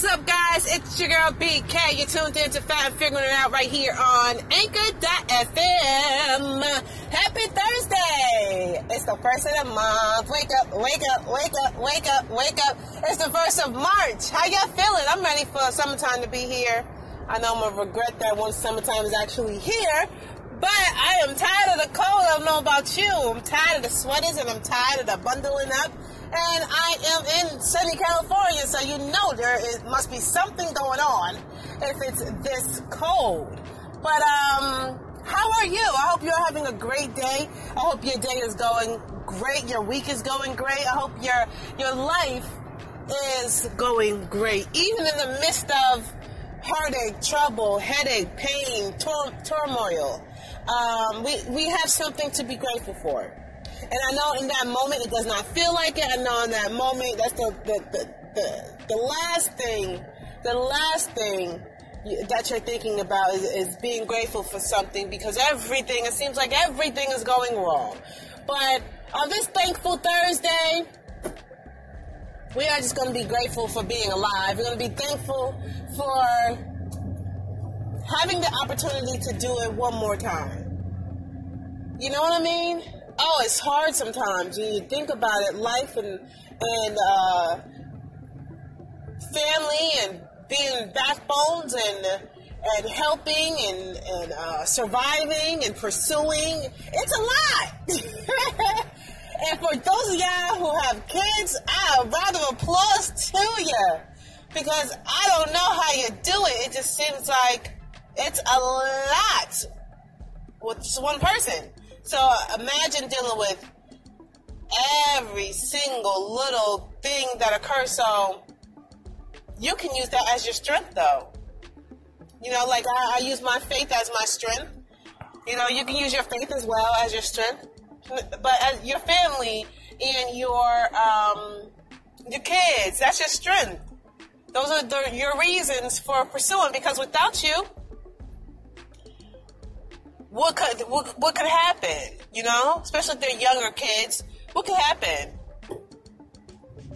what's up, guys? It's your girl BK. You're tuned in to Fat Figuring It Out right here on Anchor.fm. Happy Thursday! It's the first of the month. Wake up, wake up, wake up, wake up, wake up. It's the first of March. How y'all feeling? I'm ready for summertime to be here. I know I'm gonna regret that once summertime is actually here, but I am tired of the cold. I don't know about you. I'm tired of the sweaters and I'm tired of the bundling up and I am in sunny California, so you know there is, must be something going on if it's this cold. But um, how are you? I hope you're having a great day. I hope your day is going great. Your week is going great. I hope your your life is going great, even in the midst of heartache, trouble, headache, pain, turmoil. Um, we we have something to be grateful for. And I know in that moment it does not feel like it. I know in that moment that's the the, the, the, the last thing, the last thing that you're thinking about is, is being grateful for something because everything, it seems like everything is going wrong. But on this thankful Thursday, we are just going to be grateful for being alive. We're going to be thankful for having the opportunity to do it one more time. You know what I mean? Oh, it's hard sometimes. You think about it, life and and uh, family and being backbones and and helping and and uh, surviving and pursuing. It's a lot. and for those of y'all who have kids, I round of applause to you because I don't know how you do it. It just seems like it's a lot with just one person. So imagine dealing with every single little thing that occurs. So you can use that as your strength, though. You know, like I, I use my faith as my strength. You know, you can use your faith as well as your strength. But as your family and your um, your kids, that's your strength. Those are the, your reasons for pursuing. Because without you, what could what, what could happen? You know, especially if they're younger kids, what could happen?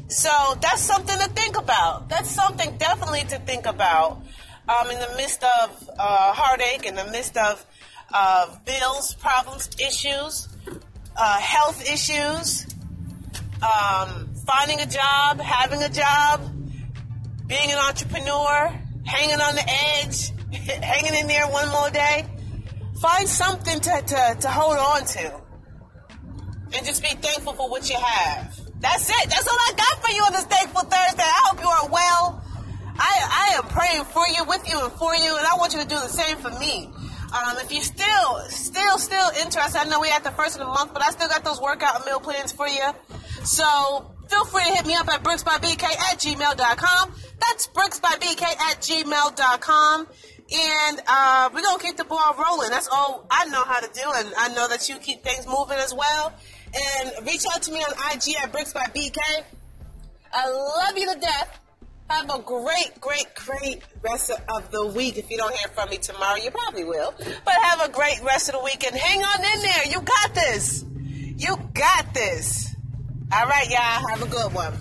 So that's something to think about. That's something definitely to think about. Um, in the midst of uh, heartache, in the midst of uh, bills, problems, issues, uh, health issues, um, finding a job, having a job, being an entrepreneur, hanging on the edge, hanging in there one more day. Find something to, to, to hold on to. And just be thankful for what you have. That's it. That's all I got for you on this Thankful Thursday. I hope you are well. I, I am praying for you, with you, and for you, and I want you to do the same for me. Um, if you're still, still, still interested, I know we're at the first of the month, but I still got those workout meal plans for you. So feel free to hit me up at bricksbybk at gmail.com. That's bricksbybk at gmail.com. And uh, we're going to keep the ball rolling. That's all I know how to do. And I know that you keep things moving as well. And reach out to me on IG at Bricks by BK. I love you to death. Have a great, great, great rest of the week. If you don't hear from me tomorrow, you probably will. But have a great rest of the week and hang on in there. You got this. You got this. All right, y'all. Have a good one.